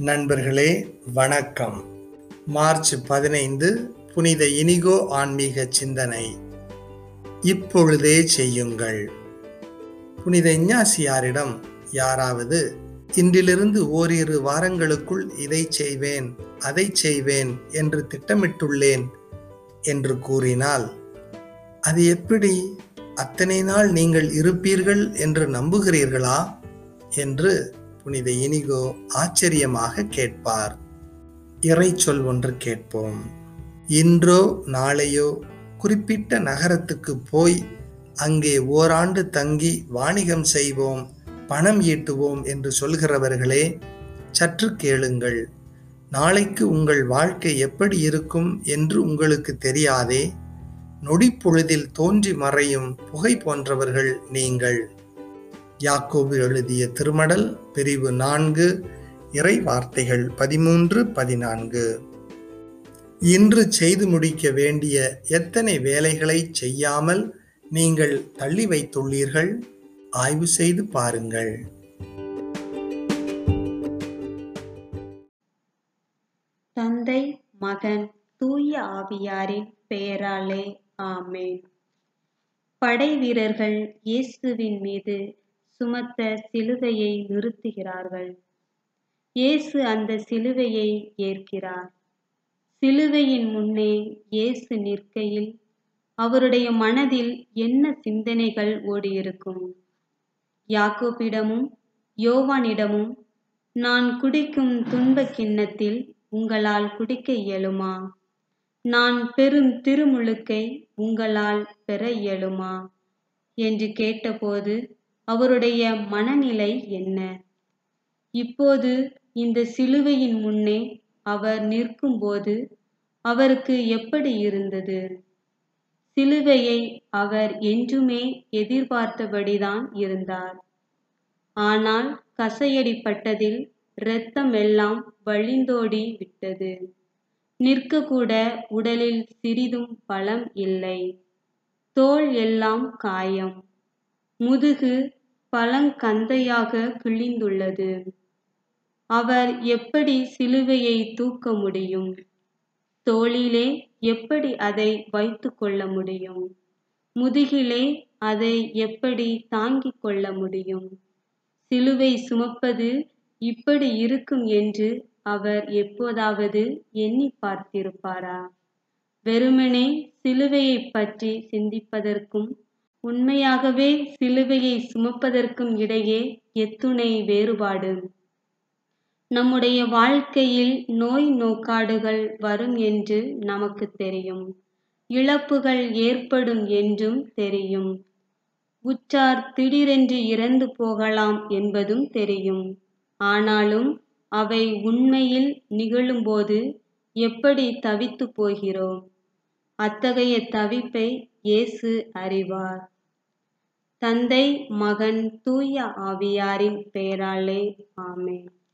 நண்பர்களே வணக்கம். மார்ச் பதினைந்து புனித இனிகோ ஆன்மீக சிந்தனை. இப்பொழுதே செய்யுங்கள். புனித இஞ்ஞாசியாரிடம் யாராவது இன்றிலிருந்து ஓரிரு வாரங்களுக்குள் இதை செய்வேன் அதை செய்வேன் என்று திட்டமிட்டுள்ளேன் என்று கூறினால் அது எப்படி? அத்தனை நாள் நீங்கள் இருப்பீர்கள் என்று நம்புகிறீர்களா? என்று புனித இனிகோ ஆச்சரியமாக கேட்பார். இறைச்சொல் ஒன்று கேட்போம். இன்றோ நாளையோ குறிப்பிட்ட நகரத்துக்கு போய் அங்கே ஓராண்டு தங்கி வாணிகம் செய்வோம் பணம் ஈட்டுவோம் என்று சொல்கிறவர்களே சற்று கேளுங்கள். நாளைக்கு உங்கள் வாழ்க்கை எப்படி இருக்கும் என்று உங்களுக்கு தெரியாதே? நொடிப்பொழுதில் தோன்றி மறையும் புகை போன்றவர்கள் நீங்கள். யாக்கோபு எழுதிய திருமடல் பிரிவு நான்கு இறை வார்த்தைகள் பதிமூன்று பதினான்கு. இன்று செய்து முடிக்க வேண்டிய எத்தனை வேலைகளை செய்யாமல் நீங்கள் தள்ளி வைத்துள்ளீர்கள்? ஆய்வு செய்து பாருங்கள். தந்தை மகன் தூய ஆவியாரின் பெயராலே ஆமேன். படை வீரர்கள் இயேசுவின் மீது சுமத்த சிலுவையை நிறுத்துகிறார்கள். இயேசு அந்த சிலுவையை ஏற்கிறார். சிலுவையின் முன்னே இயேசு நிற்கையில் அவருடைய மனதில் என்ன சிந்தனைகள் ஓடியிருக்கும்? யாக்கோபிடமும் யோவானிடமும் நான் குடிக்கும் துன்பக் கிண்ணத்தில் உங்களால் குடிக்க இயலுமா? நான் பெரும் திருமுழுக்கை உங்களால் பெற இயலுமா என்று கேட்டபோது அவருடைய மனநிலை என்ன? இப்போது இந்த சிலுவையின் முன்னே அவர் நிற்கும்போது அவருக்கு எப்படி இருந்தது? சிலுவையை அவர் என்றுமே எதிர்பார்த்தபடிதான் இருந்தார். ஆனால் கசையடிப்பட்டதில் இரத்தம் எல்லாம் வழிந்தோடி விட்டது. நிற்கக்கூட உடலில் சிறிதும் பலம் இல்லை. தோல் எல்லாம் காயம். முதுகு பழங்கந்தையாக கிழிந்துள்ளது. அவர் எப்படி சிலுவையை தூக்க முடியும்? தோளிலே எப்படி அதை வைத்து கொள்ள முடியும்? முதுகிலே அதை எப்படி தாங்கிக் கொள்ள முடியும்? சிலுவை சுமப்பது இப்படி இருக்கும் என்று அவர் எப்போதாவது எண்ணி பார்த்திருப்பாரா? வெறுமனே சிலுவையை பற்றி சிந்திப்பதற்கும் உண்மையாகவே சிலுவையை சுமப்பதற்கும் இடையே எத்துணை வேறுபாடு. நம்முடைய வாழ்க்கையில் நோய் நோக்காடுகள் வரும் என்று நமக்கு தெரியும். இழப்புகள் ஏற்படும் என்றும் தெரியும். உச்சார் திடீரென்று இறந்து போகலாம் என்பதும் தெரியும். ஆனாலும் அவை உண்மையில் நிகழும்போது எப்படி தவித்து போகிறோம்? அத்தகைய தவிப்பை இயேசு அறிவார். தந்தை மகன் தூய ஆவியாரின் பெயராலே ஆமேன்.